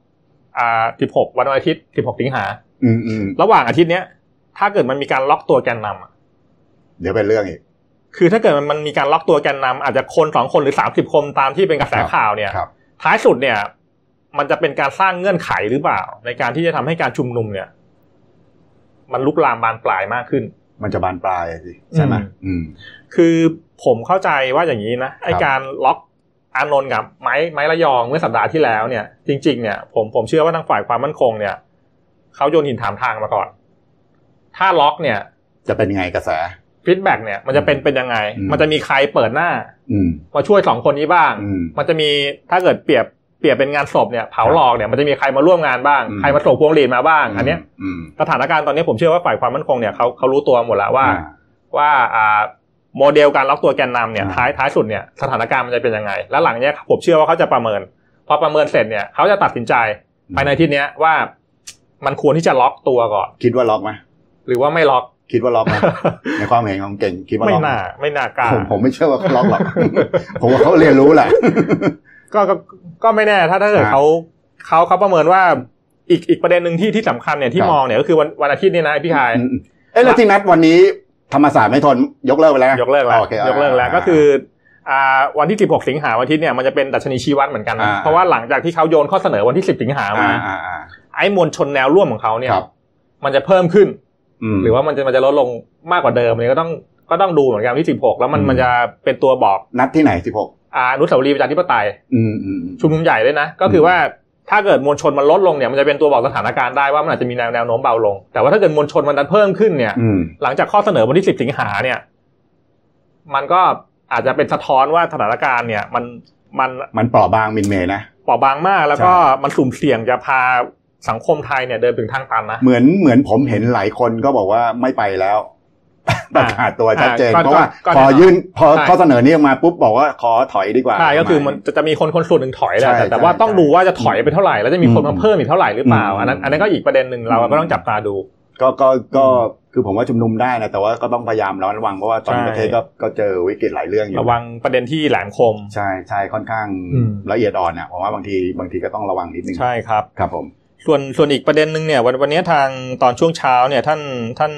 อ่า16วันอาทิตย์16สิงหาอืมอืมระหว่างอาทิตย์เนี้ย ถ้าเกิดมันมีการล็อกตัวแกนนำอะเดี๋ยวเป็นเรื่องอีก คือถ้าเกิดมันมันมีการล็อกตัวแกนนำอาจจะคนสองคนหรือ30คนตามที่เป็นกระแสครับข่าวเนี่ยครับท้ายสุดเนี่ย มันจะเป็นการสร้างเงื่อนไขหรือเปล่า ในการที่จะทำให้การชุมนุมเนี่ย มันลุกลามบานปลายมากขึ้น มันจะบานปลายสิใช่ไหมอืมอืมคือผมเข้าใจว่าอย่างนี้นะไอครับการล็อก อานนท์กับไม้ไม้ระยองเมื่อสัปดาห์ที่แล้วเนี่ย จริง ๆ เนี่ยผมผมเชื่อว่าทางฝ่ายความมั่นคงเนี่ยเขาโยนหินถามทางมาก่อน ถ้าล็อกเนี่ย จะเป็นยังไงกระแส feedback เนี่ยมันจะเป็นเป็นยังไงอืมมันจะมีใครเปิดหน้าอืมมาช่วยสองคนนี้บ้างอืมมันจะมีถ้าเกิดเปรียบเปรียบเป็นงานศพเนี่ยเผาครับหลอกเนี่ยมันจะมีใครมาร่วมงานบ้างอืมใครมาส่งพวงหรีดมาบ้าง อันเนี้ยอืมสถานการณ์ตอนนี้ผมเชื่อว่าฝ่ายความมั่นคงเนี่ยเขาเขารู้ตัวหมดแล้วว่าอ่าว่าอ่า โมเดลการล็อกตัวแกนนำเนี่ยอ่าท้ายท้ายสุดเนี่ยสถานการณ์มันจะเป็นยังไง แล้วหลังเนี้ยผมเชื่อว่าเขาจะประเมิน พอประเมินเสร็จเนี่ยเขาจะตัดสินใจภายในอาที่เนี้ยว่ามันควรที่จะล็อกตัวก่อน คิดว่าล็อกไหมหรือว่าไม่ล็อกคิดว่าล็อกไหมในความเห็นของเก่งคิดว่าไม่ล็อกหน่าไม่น่ากล้าผมผมไม่เชื่อว่าเขาล็อกหรอกผมว่าเขาเรียนรู้แหละก็ก็ก็ไม่แน่ถ้าถ้าเกิดอ่าเขาเขาเขาประเมินว่าอีกอีกประเด็นหนึ่งที่ที่สำคัญเนี่ยที่ครับมองเนี่ยก็คือวันวันอาทิตย์นี่นะพี่ชายอืมเอ้แล้วที่นัดวันนี้ ธรรมศาสตร์ไม่ทนยกเลิกไปแล้วนะยกเลิกแล้วโอคยกเลิกแล้วก็คืออ่าวันที่ 16 สิงหาวันอาทิตย์เนี่ยมันจะเป็นดัชนีชี้วัดเหมือนกันนะอ่าเพราะว่าหลังจากที่เขาโยนข้อเสนอวันที่ 10 สิงหาอ่ามาอ่าอ่าไอ้มวลชนแนวร่วมของเขาเนี่ยครับมันจะเพิ่มขึ้นมหรือว่ามันจะมันจะลดลงมากกว่าเดิมเนี่ยก็ต้องก็ต้องดูเหมือนกันวันที่ 16 แล้วมันอืมมันจะเป็นตัวบอกนัดที่ไหนสิบหกอาอนุสาวรีย์ประชาธิปไตยอืมอืมชุมนุมใหญ่ด้วยนะ ก็คือว่า ถ้าเกิดมวลชนมันลดลงเนี่ยมันจะเป็นตัวบอกสถานการณ์ได้ว่ามันอาจจะมีแนวแนวโน้มเบาลง แต่ว่าถ้าเกิดมวลชนมันดันเพิ่มขึ้นเนี่ยอืมหลังจากข้อเสนอวันที่10สิงหาเนี่ย มันก็อาจจะเป็นสะท้อนว่าสถานการณ์เนี่ย มันมันมันเปราะบางมินเมย์นะเปราะบางมากแล้วก็ใช่มันสุ่มเสี่ยงจะพาสังคมไทยเนี่ยเดินถึงทางตันนะเหมือนเหมือนผมเห็นหลายคนก็บอกว่าไม่ไปแล้ว ประกาศตัวชัดเจนอ่าก็เพราะว่าก็พอแน่นอนยื่นพอใช่ข้อเสนอนี้ออกมาปุ๊บบอกว่าขอถอยดีกว่าใช่ก็คือมันจะจะมีคนคนส่วนหนึ่งถอยแหละใช่แต่แต่ว่าใช่ต้องดูว่าจะถอยไปเท่าไหร่แล้วจะมีคนอืมามเพิ่มอีกเท่าไหร่หรือเปล่าอืมอันนั้นอันนั้นก็อีกประเด็นหนึ่งเราอืมก็ต้องจับตาดู ก็ก็ก็คือผมว่าชุมนุมได้นะแต่ว่าก็ต้องพยายามระมัดระวังเพราะว่าตอนนี้ใช่ประเทศก็ก็เจอวิกฤตหลายเรื่องอยู่ระวังประเด็นที่แหลมคม ใช่ใช่ค่อนข้างอืมละเอียดอ่อนนะผมว่าบางทีบางทีก็ต้องระวังนิดนึงใช่ครับครับผม ส่วนส่วนอีกประเด็นหนึ่งเนี่ยวันวันนี้ทางตอนช่วงเช้าเนี่ยท่านท่าน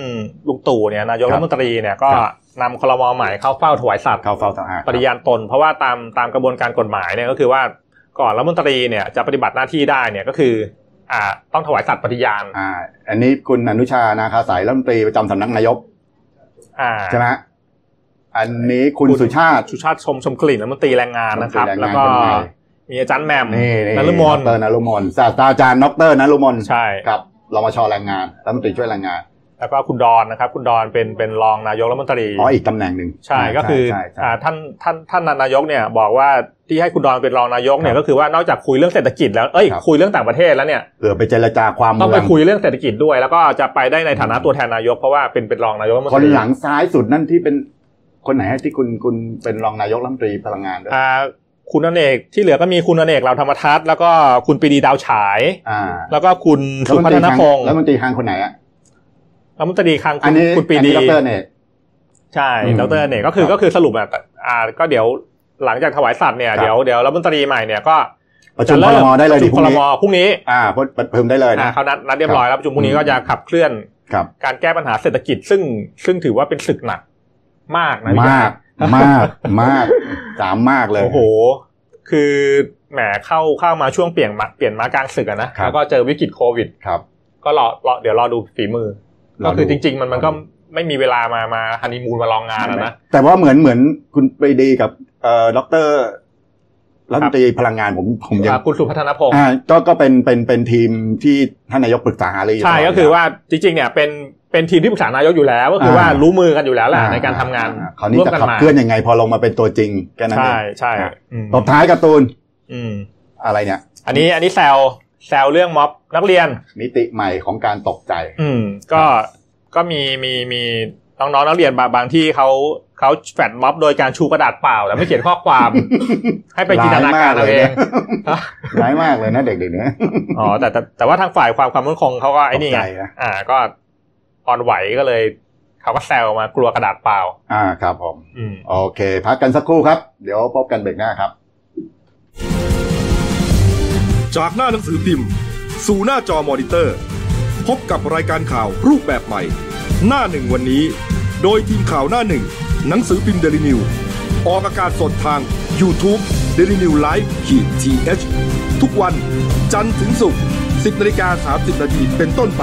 ลุงตู่เนี่ยนายกครัรับฐมนตรีเนี่ยก็ครับนำคลมใหม่เข้าเฝ้าถวายสัตว์เข้าเฝ้าสหปฏิญาณตน เพราะว่าตามตามกระบวนการกฎหมายเนี่ยก็คือว่าก่อนรัฐมนตรีเนี่ยจะปฏิบัติหน้าที่ได้เนี่ยก็คืออ่าต้องถวายสัตย์ปฏิญาณอ่าอันนี้คุณอนุชานาคาสายรัฐมนตรีประจำสำนักนายกอ่าใช่ไหมอันนี้คุณสุชาติสุชาติชมชมกลิ่นรัฐมนตรีแรงงานนะครับรัฐมนตรีแรงงานแล้วก็คนให ม่มีอาจารย์แหม่มนี่นี่นฤมลดรนรุมนศาสตราจารย์ดรนรุมนใช่ครับรมชแรงงานรัฐมนตรีช่วยแรงงาน แล้วก็คุณดอนนะครับ คุณดอนเป็นเป็นรองนายกรัฐมนตรีอ๋ออีกตำแหน่งหนึ่งใช่ก็คือใช่ใช่อ่าท่านท่านท่านนายกเนี่ยบอกว่าที่ให้คุณดอนเป็นรองนายกเนี่คยรับก็คือว่านอกจากคุยเรื่องเศรษฐกิจแล้วเอ้ยครับคุยเรื่องต่างประเทศแล้วเนี่ยเผื่อไปเจรจาความต้องเมืไปองคุยเรื่องเศรษฐกิจด้วย แล้วก็จะไปได้ในฐานะตัวแทนนายกเพราะว่าเป็นเป็นรองนายกรัฐมนคตนรีหลังซ้ายสุดนั่นที่เป็นคนไหนฮะที่คุณคุณเป็นรองนายกรัฐมนตรีพลังงานด้วยอ่า คุณอเนกที่เหลือก็มีคุณอเนกเราวธรรมทัศน์แล้วก็คุณปรีดีดาวฉายอ่าแล้วก็คุณสุพัฒนพงศ์รัฐมนตรีคลังคนไหนอะรัฐมนตรีคลังอัคุนณนี้คุณปรีอันดีนี้ดรเนี่ยใช่อืมดรอเนกก็คือครับก็คือสรุปอะอ่า ก็เดี๋ยวหลังจากถวายสัตว์เนี่ยครับเดี๋ยวเดี๋ยวรัฐมนตรีใหม่เนี่ยก็ประชุมครมได้เลยประดิชุมพรุ่คงรนี้มพรุ่งนี้อ่าเพิ่มได้เลยอ่านะเขานัดนัดเรียบร้อยแล้วประชุมพรุ่งนี้อืมก็จะขับเคลื่อนครับการแก้ปัญหาเศรษฐกิจซึ่งซึ่งถือว่าเป็นศึกหนักมากนะพี่มากมากมาก สามมากเลย โอ้โห คือแหมเข้าเข้ามาช่วงเปลี่ยนมาเปลี่ยนมากลางศึกอะนะครับแล้วก็เจอวิกฤตโควิดครับก็รอรอเดี๋ยวรอดูฝีมือรอก็ดูคือจริง ๆ มันมันก็ไม่มีเวลามามาฮันนีมูนมาลองงานอะนะแต่ว่าเหมือนเหมือนคุณไปดีกับเอ่อด็อกเตอร์รัฐมนตรีพลังงานผมผมยังอ่าคุณสุพัฒนพงศ์อ่าก็ก็เป็นเป็นเป็นทีมที่ท่านนายกปรึกษาหารืออยู่ใช่ตลดก็คือว่าจริงๆเนี่ยเป็น เป็นทีมที่ปรึกษานายกอยู่แล้วก็คือว่าอ่ารู้มือกันอยู่แล้วแหละอ่ในการทำงานอ่คราวนี้จะมาร่วมกันขับเคลื่อนยังไง พอลงมาเป็นตัวจริงแค่นั้นเอใช่ใช่อะอืมตบท้ายการ์ตูนอืมอะไรเนี่ย อันนี้อันนี้แซวแซวเรื่องม็อบนักเรียน มิติใหม่ของการตกใจ อืมก็ก็มีมีมีน้องๆนักเรียนบางบางที่เขาเขาแฟดม็อบโดยการชูกระดาษเปล่าแต่ไม่เขียนข้อความ ให้ไปจินตนาการเอาเองร้ายมากเลยนะเด็กๆเนี่ยอ๋อแต่แต่แต่ว่าทางฝ่ายความความมั่นคงเขาก็ไอ้นี่ไงตกใจนะอ่าก็ อ่อนไหวก็เลยเขาก็แซวมากลัวกระดาษเปล่า อ่าครับผมอืมโอเค พักกันสักครู่ครับ เดี๋ยวพบกันเบรกหน้าครับ จากหน้าหนังสือพิมพ์ สู่หน้าจอมอนิเตอร์ พบกับรายการข่าวรูปแบบใหม่ หน้าหนึ่งวันนี้ โดยทีมข่าวหน้าหนึ่ง หนังสือพิมพ์เดลิวิวออกอากาศสดทาง YouTube d e l i n e w l i v e ขีดทีทุกวัน จันทร์ถึงศุกร์10นาฬิกา30นาทีเป็นต้นไป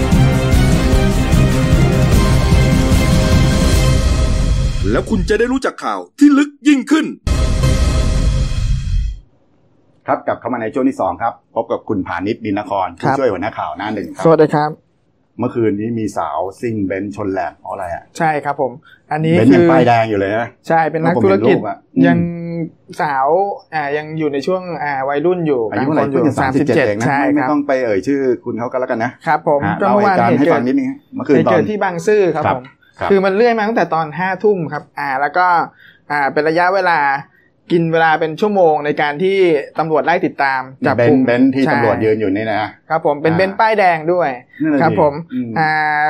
แล้วคุณจะได้รู้จักข่าวที่ลึกยิ่งขึ้น ครับกลับเข้ามาในช่วงที่สองครับ พบกับคุณผานิชดินนครครัผู้บช่วยหัวหน้าข่าวหน้าหนึ่งครับสวัสดีครับ เมื่อคืนนี้มีสาวซิ่งเบนซ์ชนแหลมเพราะอะไรอะใช่ครับผม อันนี้เบนซ์คืยังอป้ายแดงอยู่เลยนะใช่เป็นนักผมธุรกิจเห็นรูปอะอืมยังสาวอ่ายังอยู่ในช่วงอ่าวัยรุ่นอยู่อายุเท่าไหร่กลงคนอเพิ่งยู่จะสามสิบเจ็ดเองนะใช่ไม่คไม่รับต้องไปเอ่ยชื่อคุณเขาก็แล้วกันนะครับผมฮะก็เล่าเมื่อเหวานตุการณ์เหให้ตุเกิฟัดงนิดนึงฮะเมื่อคืนเหตุตอเกินดที่บางซื่อครับครับผม ครับคือมันเรื่อยมาตั้งแต่ตอนห้าทุ่มครับ อ่า แล้วก็อ่าเป็นระยะเวลากินเวลาเป็นชั่วโมงในการที่ตำรวจไล่ติดตามจับกลุ่มเบนซ์เบนซ์ที่ใช่ตำรวจยืนอยู่นี่นะครับผมเป็นอ่าเบนซ์ป้ายแดงด้วยนั่นน่ะครับสิผมอือ่า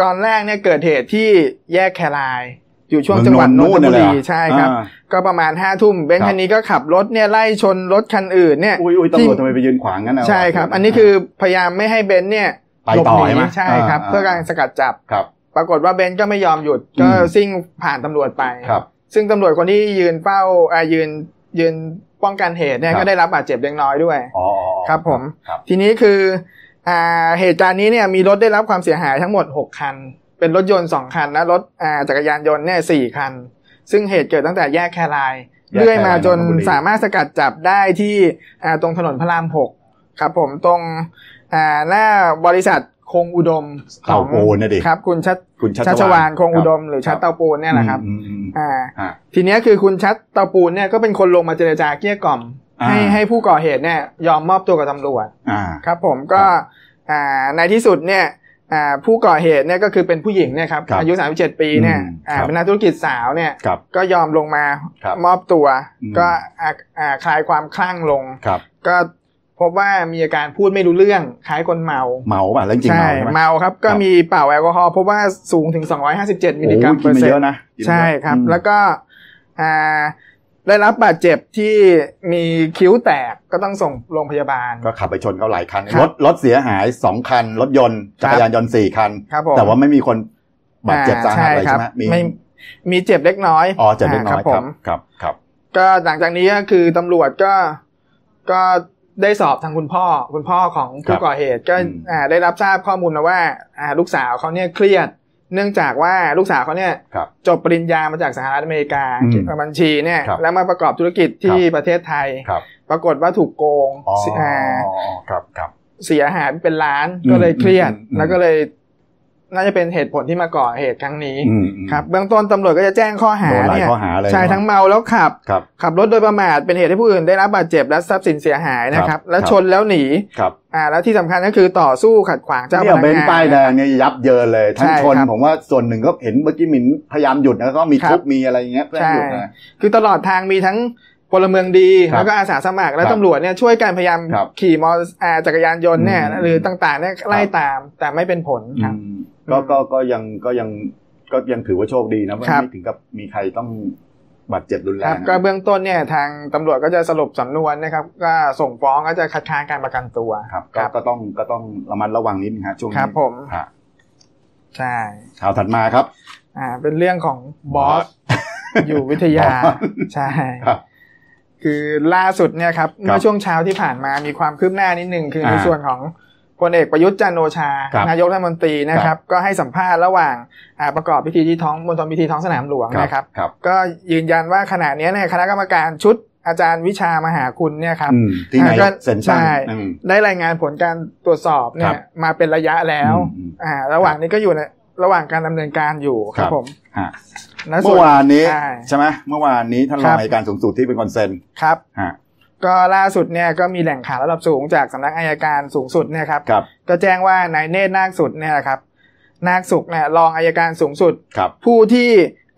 ก่อนแรกเนี่ยเกิดเหตุที่แยกแคราย อยู่ช่วงจังหวัดนนทบุรีเมืองนนท์เลยเหรอใช่ครับอ่าก็ประมาณห้าทุ่มเบนครับซ์คันนี้ก็ขับรถเนี่ยไล่ชนรถคันอื่นเนี่ยอุ้ยอุ้ยตำรวจทำไมไปยืนขวางงั้นนะใช่ครับ อันนี้คือพยายามไม่ให้เบนซ์เนี่ยไปหลบต่อหนีใช่ไหมใช่ครับอ่าเพื่อการสกัดจับครับ ปรากฏว่าเบนซ์ก็ไม่ยอมหยุดก็อืมซิ่งผ่านตำรวจไปครับ ซึ่งตำรวจคนที่ยืนเฝ้าอ่ายืนยืนป้องกันเหตุเนี่ยครับก็ได้รับบาดเจ็บเล็กน้อยด้วยอ๋อครับผมครับทีนี้คืออ่าเหตุการณ์นี้เนี่ยมีรถได้รับความเสียหายทั้งหมด 6 คัน เป็นรถยนต์ 2 คัน และรถอ่าจักรยานยนต์เนี่ยสคัน ซึ่งเหตุเกิดตั้งแต่แยกแครายแยกแครายเรื่อยมาจนนนทบุรีสามารถสกัดจับได้ที่อ่าตรงถนนพระราม 6 ครับผมตรงอ่าหน้าบริษัท คงอุดมเต่าปูนนะดิครับ คุณชัดคุณชัชัชวานคงอุดมคบหรือชัดเตาปูนเนี่ยแหละครับอืมอืมอืมอ่าอ่า ทีเนี้ยคือคุณชัดเตาปูนเนี่ยก็เป็นคนลงมาเจรจาเกลี้ยกล่อมอ่าให้ให้ผู้ก่อเหตุเนี่ยยอมมอบตัวกับตำรวจอ่าครับ ผมก็อ่าในที่สุดเนี่ยอ่าผู้ก่อเหตุเนี่ยก็คือเป็นผู้หญิงเนี่ยครับครับอายุ 37 ปีเนี่ยอืมอ่าครับเป็นนักธุรกิจสาวเนี่ยครับก็ยอมลงมาครับมอบตัวอืมก็อ่าอ่าคลายความคลั่งลงครับก็ พบว่ามีอาการพูดไม่รู้เรื่องคล้ายคนเมา เมาป่ะแล้วจริงๆใช่เมาใช่ไหมเมาครับ ก็ครับมีเป่าแอลกอฮอล์พบว่าสูงถึง 257 มิลลิกรัมเปอร์เซ็นต์โอ้กินเซ็มานเยอะนะกินมาเยอะใช่ครับอืมแล้วก็อ่าได้รับบาดเจ็บที่มีคิ้วแตกก็ต้องส่งโรงพยาบาล ก็ขับไปชนเขาหลายคันครับรถรถเสียหายสองคัน รถยนต์ครัจับกรยานยนต์สี่คันครับผมแต่ว่าไม่มีคนบาดเจ็บสาหัสอะไรครัใช่ไหมมีไม่มีเจ็บเล็กน้อยอ๋อเจ็บเล็กน้อยผครับมครับครับ ก็หลังจากนี้ก็คือตำรวจก็ก็ ได้สอบทางคุณพ่อคุณพ่อของผู้ก่อเหตุก็อ่าได้รับทราบข้อมูลมาว่าอ่าลูกสาวเขาเนี่ยเครียด เนื่องจากว่าลูกสาวเขาเนี่ยครับจบปริญญามาจากสหรัฐอเมริกาอืมเกี่ยวกับบัญชีเนี่ยครับแล้วมาประกอบธุรกิจที่ครับประเทศไทยครับปรากฏว่าถูกโกงอ๋ออ่าครับครับเสียหายเป็นล้านอืมก็เลยเครียดอืมอืมแล้วก็เลย น่าจะเป็นเหตุผลที่มาก่อเหตุครั้งนี้อืมอืมครับเบื้องต้นตำรวจก็จะแจ้งข้อหาโดนหลายเนี่ยข้อหาเลยใช่เนอะทั้งเมาแล้วขับครับ ขับรถโดยประมาทเป็นเหตุให้ผู้อื่นได้รับบาดเจ็บและทรัพย์สินเสียหายนะคครัรับบและครับชนแล้วหนีครับอ่าแล้วที่สำคัญก็คือต่อสู้ขัดขวางเจ้าพเนี่ยนักเบนซ์งานป้ายแดงเนี่ยยับเยินเลยทั้งใช่ชนครับผมว่าส่วนหนึ่งก็เห็นเมื่อกี้หมินพยายามหยุดนะก็มีครับทุบมีอะไรอย่างเงี้ยเพื่อให้หยุดใช่นะคือตลอดทางมีทั้งพลเมืองดีครับแล้วก็อาสาสมัครและครับตำรวจเนี่ยช่วยกันพยายามครับขี่มอเตอร์อ่าจักรยานยนต์เนี่ยอืมหรือต่างๆเนี่ยไล่ตามแต่ไม่เป็นผลครับอืม ก็ก็ก็ยังก็ยังก็ยังถือว่าโชคดีนะว่าครับไม่ถึงกับมีใครต้องบาดเจ็บรุนแรครับงก็เบื้องต้นเนี่ยทางตำรวจก็จะสรุปสำนวนนะครับก็ส่งฟ้องก็จะคัดค้านการประกันตัวครับก็ก็ต้องก็ต้องระมัดระวังนิดนึงฮะช่วงนี้ครับผมฮะใช่ข่าวถัดมาครับ อ่า เป็นเรื่องของบอสอยู่วิทยาบอสใช่ครับคือล่าสุดเนี่ยครับเมื่อช่วงเช้าที่ผ่านมามีความคืบหน้านิดหนึ่งคือในอ่าส่วนของ พลเอกประยุทธ์จันทร์โอชาครับนายกรัฐมนตรีนะครับ ก็ให้สัมภาษณ์ระหว่างอ่าประกอบพิธีที่ท้องมณฑลพิธีท้องสนามหลวงนะครับครับ ก็ยืนยันว่าขณะนี้เนี่ยคณะกรรมการชุดอาจารย์วิชามหาคุณเนี่ยครับอืมที่นายก็กเซ็นตั้งใช่อืมได้รายงานผลการตรวจสอบเนี่ครัยบมาเป็นระยะแล้วอืมอ่าระหว่างนี้ก็อยู่ในระหว่างการดำเนินการอยู่คครัรับบผมฮะและส่เมื่อวานนี้ใช่ใช่ไหมเมื่อวานนี้ท่านรครัองบอัยการสูงสุดที่เป็นคนเซ็นครับฮะ ก็ล่าสุดเนี่ยก็มีแหล่งข่าวระดับสูงจากสำนักอายการสูงสุดเนี่ยครับครับก็แจ้งว่านายเนตรนาคสุดเนี่ยนะครับนาคสุขเนี่ยรองอายการสูงสุดครับผู้ที่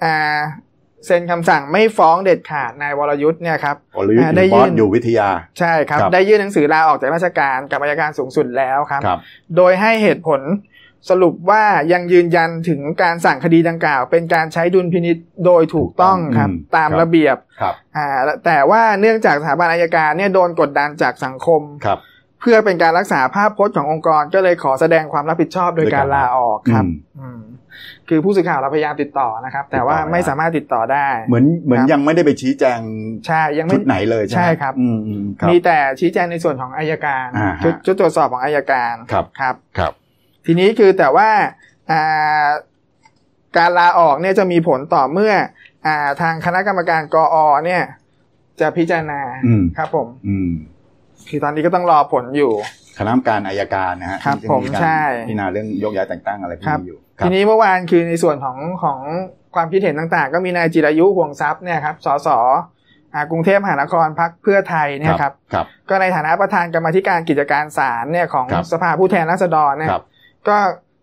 อ่าเซ็นคำสั่งไม่ฟ้องเด็ดขาดนายวรยุทธ์เนี่ยครับวรยุทธ์อ่าหได้รือบอยื่สนอยู่วิทยาใช่ครับครับ ได้ยื่นหนังสือลาออกจากราชการกับอายการสูงสุดแล้วครับครับโดยให้เหตุผล สรุปว่ายังยืนยันถึงการสั่งคดีดังกล่าว เป็นการใช้ดุลพินิษโดยถูกต้องครับอืมตามครับระเบียบครับอ่าแต่ว่าเนื่องจากสถาบันอายการเนี่ยโดนกดดันจากสังคมครับ เพื่อเป็นการรักษาภาพพจน์ขององค์กรก็เลยขอแสดงความรับผิดชอบโดยการลาออกครับอืมอืมคือผู้สื่อข่าวเราพยายามติดต่อนะครับ แต่ว่าติดต่อไม่ไม่ได้สามารถติดต่อได้ เหมือนเหมือนครับยังไม่ได้ไปชี้แจงใช่ยังไม่ชุดไหนเลยใช่ไหมใช่ครับอืมอืมครับมีแต่ชี้แจงในส่วนของอายการอ่าฮะชุดชุดตรวจสอบของอายการครับครับครับ ทีนี้คือแต่ว่าอ่าการลาออกเนี่ยจะมีผลต่อเมื่ออ่าทางคณะกรรมการกอเนี่ย จะพิจารณาอืมครับผมอืมคือตอนนี้ก็ต้องรอผลอยู่ คณะกรรมการอายการนะฮะครับที่จะผมการใช่พิจารณาเรื่องยกย้ายแต่งตั้งอะไรพวกครับนี้อยู่ทีนี้เมื่อวานคือในส่วนของของความคิดเห็นต่างๆ ก็มีนายจิรายุห่วงทรัพย์เนี่ยครับสสอ่ากรุงเทพมหานครพักเพื่อไทยเนี่ยครับครับก็ในฐานะประธานกรรมาธิการกิจการศาลเนี่ยของครับสภาผู้แทนราษฎรเนี่ยครับ ก็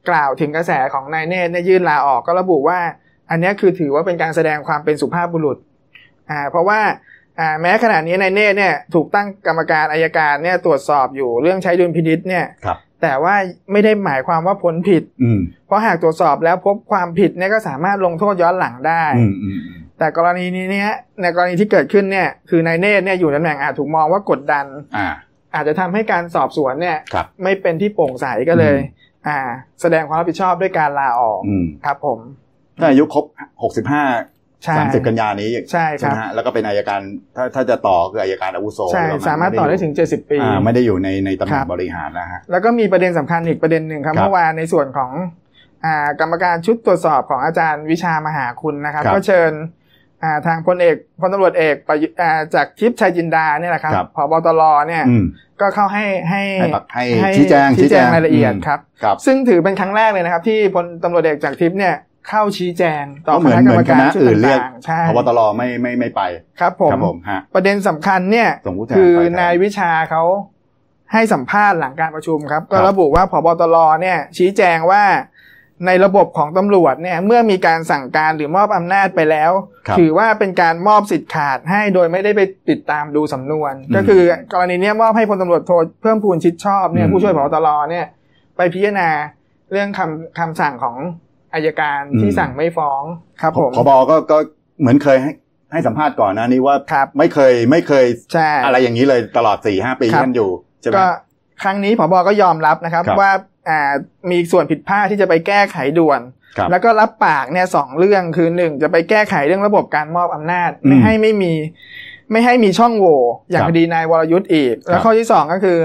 กล่าวถึงกระแสของนายเนตรเนี่ยยื่นลาออกก็ระบุว่า อันเนี้ยคือถือว่าเป็นการแสดงความเป็นสุภาพบุรุษอ่าเพราะว่าอ่าแม้ขณะนี้นายเนตรเนี่ยถูกตั้งกรรมการอายการเนี่ยตรวจสอบอยู่เรื่องใช้ดุลพินิษเนี่ยครับแต่ว่าไม่ได้หมายความว่าพ้นผิดอืมเพราะหากตรวจสอบแล้วพบความผิดเนี่ยก็สามารถลงโทษย้อนหลังได้อืมอืมอืมแต่กรณีนี้เนี่ยในกรณีที่เกิดขึ้นเนี่ยคือนายเนตรเนี่ยอยู่ตำแหน่งอาจถูกมองว่ากดดันอ่าอาจจะทำให้การสอบสวนเนี่ยครับไม่เป็นที่โปร่งใสก็เลย อือ่า แสดงความรับผิดชอบด้วยการลาออกอืมครับ ผมถ้าอายุครบหกสิบห้าใช่สามสิบกันยานี้ใช่ครับไหมฮะแล้วก็เป็นอายการถ้าถ้าจะต่อคืออายการอาวุโสใช่แล้วนสามารถต่อได้ถึง70ปีอ่าไม่ได้อยู่ในในตำแหคน่รังบบริหารนะฮะแล้วก็มีประเด็นสำคัญอีกประเด็นหนึ่งครับครับเมื่อวานในส่วนของอ่ากรรมการชุดตรวจสอบของอาจารย์วิชามหาคุณนะครับครับก็เชิญอ่า ทางพลเอกพลตำรวจเอกประยุอ่าจากทิพย์ชัยจินดาเนี่ยแหละครับครับผบตรเนี่ยอืมก็เข้าให้ให้ให้ปักให้ชี้แจงชี้แจงรายละเอียดอืมครับครับ ซึ่งถือเป็นครั้งแรกเลยนะครับที่พลตำรวจเอกจากทิพย์เนี่ยเข้าชี้แจงต่อก็เหคมือนณะกรรมการเหมือนคณะชุดอื่นเรียกต่างๆใช่พบตรไม่ไม่ไม่ไป ครับผมครับผมฮะประเด็นสำคัญเนี่ยส่งผู้แทนคือไปแทนนายวิชาเขาให้สัมภาษณ์หลังการประชุมครับ ก็ครับระบุว่าพบตรเนี่ยชี้แจงว่า ในระบบของตำรวจเนี่ยเมื่อมีการสั่งการหรือมอบอำนาจไปแล้วครับถือว่าเป็นการมอบสิทธิ์ขาดให้โดยไม่ได้ไปติดตามดูสำนวนอืมก็คือกรณีเนี้ยมอบให้พลตำรวจโทเพิ่มพูนชิดชอบเนี่ยอืมผู้ช่วยพบตรเนี่ยไปพิจารณาเรื่องคำคำสั่งของอายการที่สั่งไม่ฟ้องครับผมพบก็ก็เหมือนเคยให้ให้สัมภาษณ์ก่อนหนะนี่ว่าครับไม่เคยไม่เคยใช่อะไรอย่างนี้เลยตลอดสี่ห้าปีครับที่ท่านอยู่ใช่ไหมก็ ครั้งนี้ผบก็ยอมรับนะครับครับว่าอ่ามีส่วนผิดพลาดที่จะไปแก้ไขด่วนครับแล้วก็รับปากเนี่ยสองเรื่องคือหนึ่งจะไปแก้ไขเรื่องระบบการมอบอำนาจอืมไม่ให้ไม่มี ไม่ให้มีช่องโหว่อย่างครับคดีนายวรยุทธ์อีกครับแล้วข้อที่สองก็คือ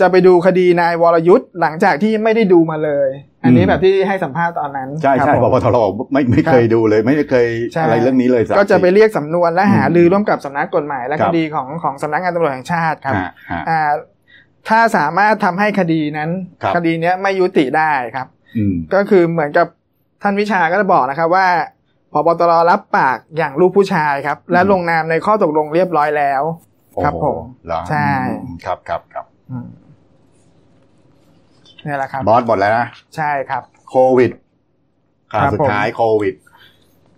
จะไปดูคดีนายวรยุทธ์หลังจากที่ไม่ได้ดูมาเลย อันนี้อืมแบบที่ให้สัมภาษณ์ตอนนั้นใช่ครับใช่ผมพบตรบอกไม่ไม่เคยดูเลย ไม่เคยใช่อะไรเรื่องนี้เลยสัก็จะไปเรียกสำนวนและหาอืมรือร่วมกับสำนักกฎหมายและครัคบดีของของสำนักงานตำรวจแห่งชาติครับฮะฮะอ่า ถ้าสามารถทำให้คดีนั้นครับคดีเนี้ยไม่ยุติได้ครับอืมก็คือเหมือนกับท่านวิชาก็จะบอกนะครับว่าพบตรรับปากอย่างลูกผู้ชายครับ และอืมลงนามในข้อตกลงเรียบร้อยแล้ว ครับโอ้ผโหมเหรอใช่อืมครับครับครับอืมนี่แหละครับบอสหมดแล้วนะใช่ครับ โควิดข่าวครับสุดผมท้ายโควิด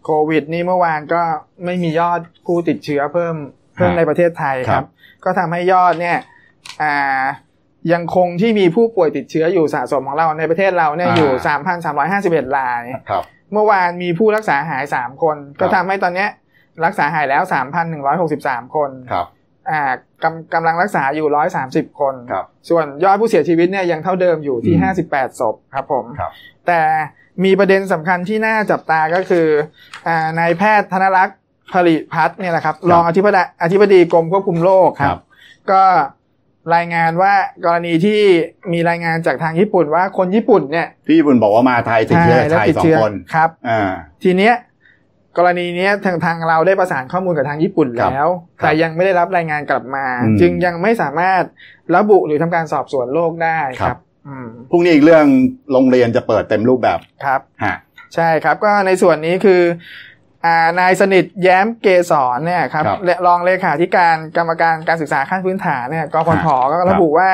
โควิด นี่เมื่อวานก็ไม่มียอดผู้ติดเชื้อเพิ่มเพิ่มฮะในประเทศไทยคครัรับบก็ทำให้ยอดเนี่ยอ่า ยังคงที่มีผู้ป่วยติดเชื้ออยู่สะสมของเราในประเทศเราเนี่ยอยู่ 3,351รายครับเมื่อวานมีผู้รักษาหาย 3 คน ก็ทำให้ตอนเนี้ยรักษาหายแล้ว 3,163 คนครับอ่ากำกำลังรักษาอยู่ 130 คนครับส่วนยอดผู้เสียชีวิตเนี่ยยังเท่าเดิมอยู่ที่อืม58 ศพครับผมครับแต่มีประเด็นสำคัญที่น่าจับตาก็คืออ่านายแพทย์ธนรักษ์ผลิพัฒน์เนี่ยแหละครับครับรองอธิบดีอธิบดีกรมควบคุมโรคคครัรับบก็ รายงานว่ากรณีที่มีรายงานจากทางญี่ปุ่นว่าคนญี่ปุ่นเนี่ยที่ญี่ปุ่นบอกว่ามาไทยติดเชื้อใช่แล้วชายติดสองเชื้อคนครับอ่าทีเนี้ยกรณีเนี้ยทางทางเราได้ประสานข้อมูลกับทางญี่ปุ่นครับแล้วครับแต่ยังไม่ได้รับรายงานกลับมาอืมจึงยังไม่สามารถระบุหรือทำการสอบสวนโรคได้คครัรับบอืมพรุ่งนี้อีกเรื่องโรงเรียนจะเปิดเต็มรูปแบบครับฮะใช่ครับก็ในส่วนนี้คืออ่า นายสนิทแย้มเกษรเนี่ยครับครับและรองเลขาธิการกรรมการการศึกษาขั้นพื้นฐานเนี่ยกพทก็ระบุว่า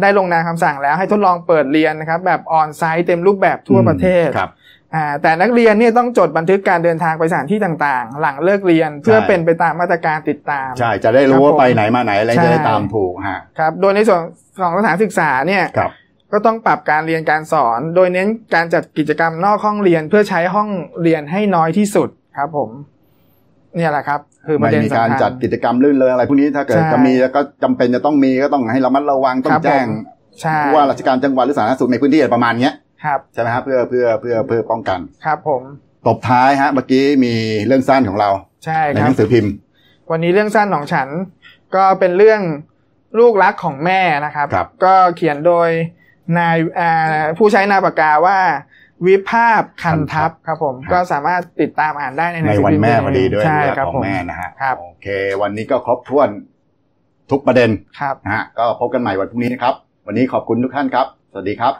ได้ลงนามคำสั่งแล้วให้ทดลองเปิดเรียนนะครับ แบบออนไซต์เต็มรูปแบบทั่วประเทศครับอ่าแต่นักเรียนเนี่ยต้องจดบันทึกการเดินทางไปสถานที่ต่างๆ หลังเลิกเรียนเพื่อใช่เป็นไปตามมาตรการติดตาม ใช่ จะได้รู้ครับว่าผมไปไหนมาไหนอะไรใช่จะได้ตามถูกฮะครับ โดยในส่วนของสถานศึกษาเนี่ยครับก็ต้องปรับการเรียนการสอน โดยเน้นการจัดกิจกรรมนอกห้องเรียนเพื่อใช้ห้องเรียนให้น้อยที่สุด ครับ ผม เนี่ยแหละครับ คือประไม่เด็นมีสำการคัญจัดกิจกรรมลื่นเริงอะไรพวกนี้ถ้าเกิดใช่จะมีก็จำเป็นจะต้องมีก็ต้องให้ระมัดระวังต้อครังบแจ้งผมใช่ผู้ว่าราชการจังหวัดหรือสาธารณสุขในพื้นที่อะไรประมาณเนี้ยครับใช่ไหมครับเพื่อเพื่อเพื่อเพื่อป้องกัน ครับ ผมตบท้ายฮะเมื่อกี้มีเรื่องสั้นของเราใช่ในคหรับนังสือพิมพ์ วันนี้เรื่องสั้นของฉัน ก็เป็นเรื่องลูกรักของแม่นะครับครับก็เขียนโดยนายอ่าผู้ใช้นามปากกาว่า วิภาพคันทัพครับผมครับก็สามารถติดตามอ่านได้ในหนัในงสือวันพิพ์แม่พอดีด้วยใช่เรื่องครับของผมแม่นะฮะครับโอเค วันนี้ก็ครบถ้วนทุกประเด็นครับนะฮะก็พบกันใหม่วันพรุ่งนี้นะครับ วันนี้ขอบคุณทุกท่านครับ สวัสดีครับ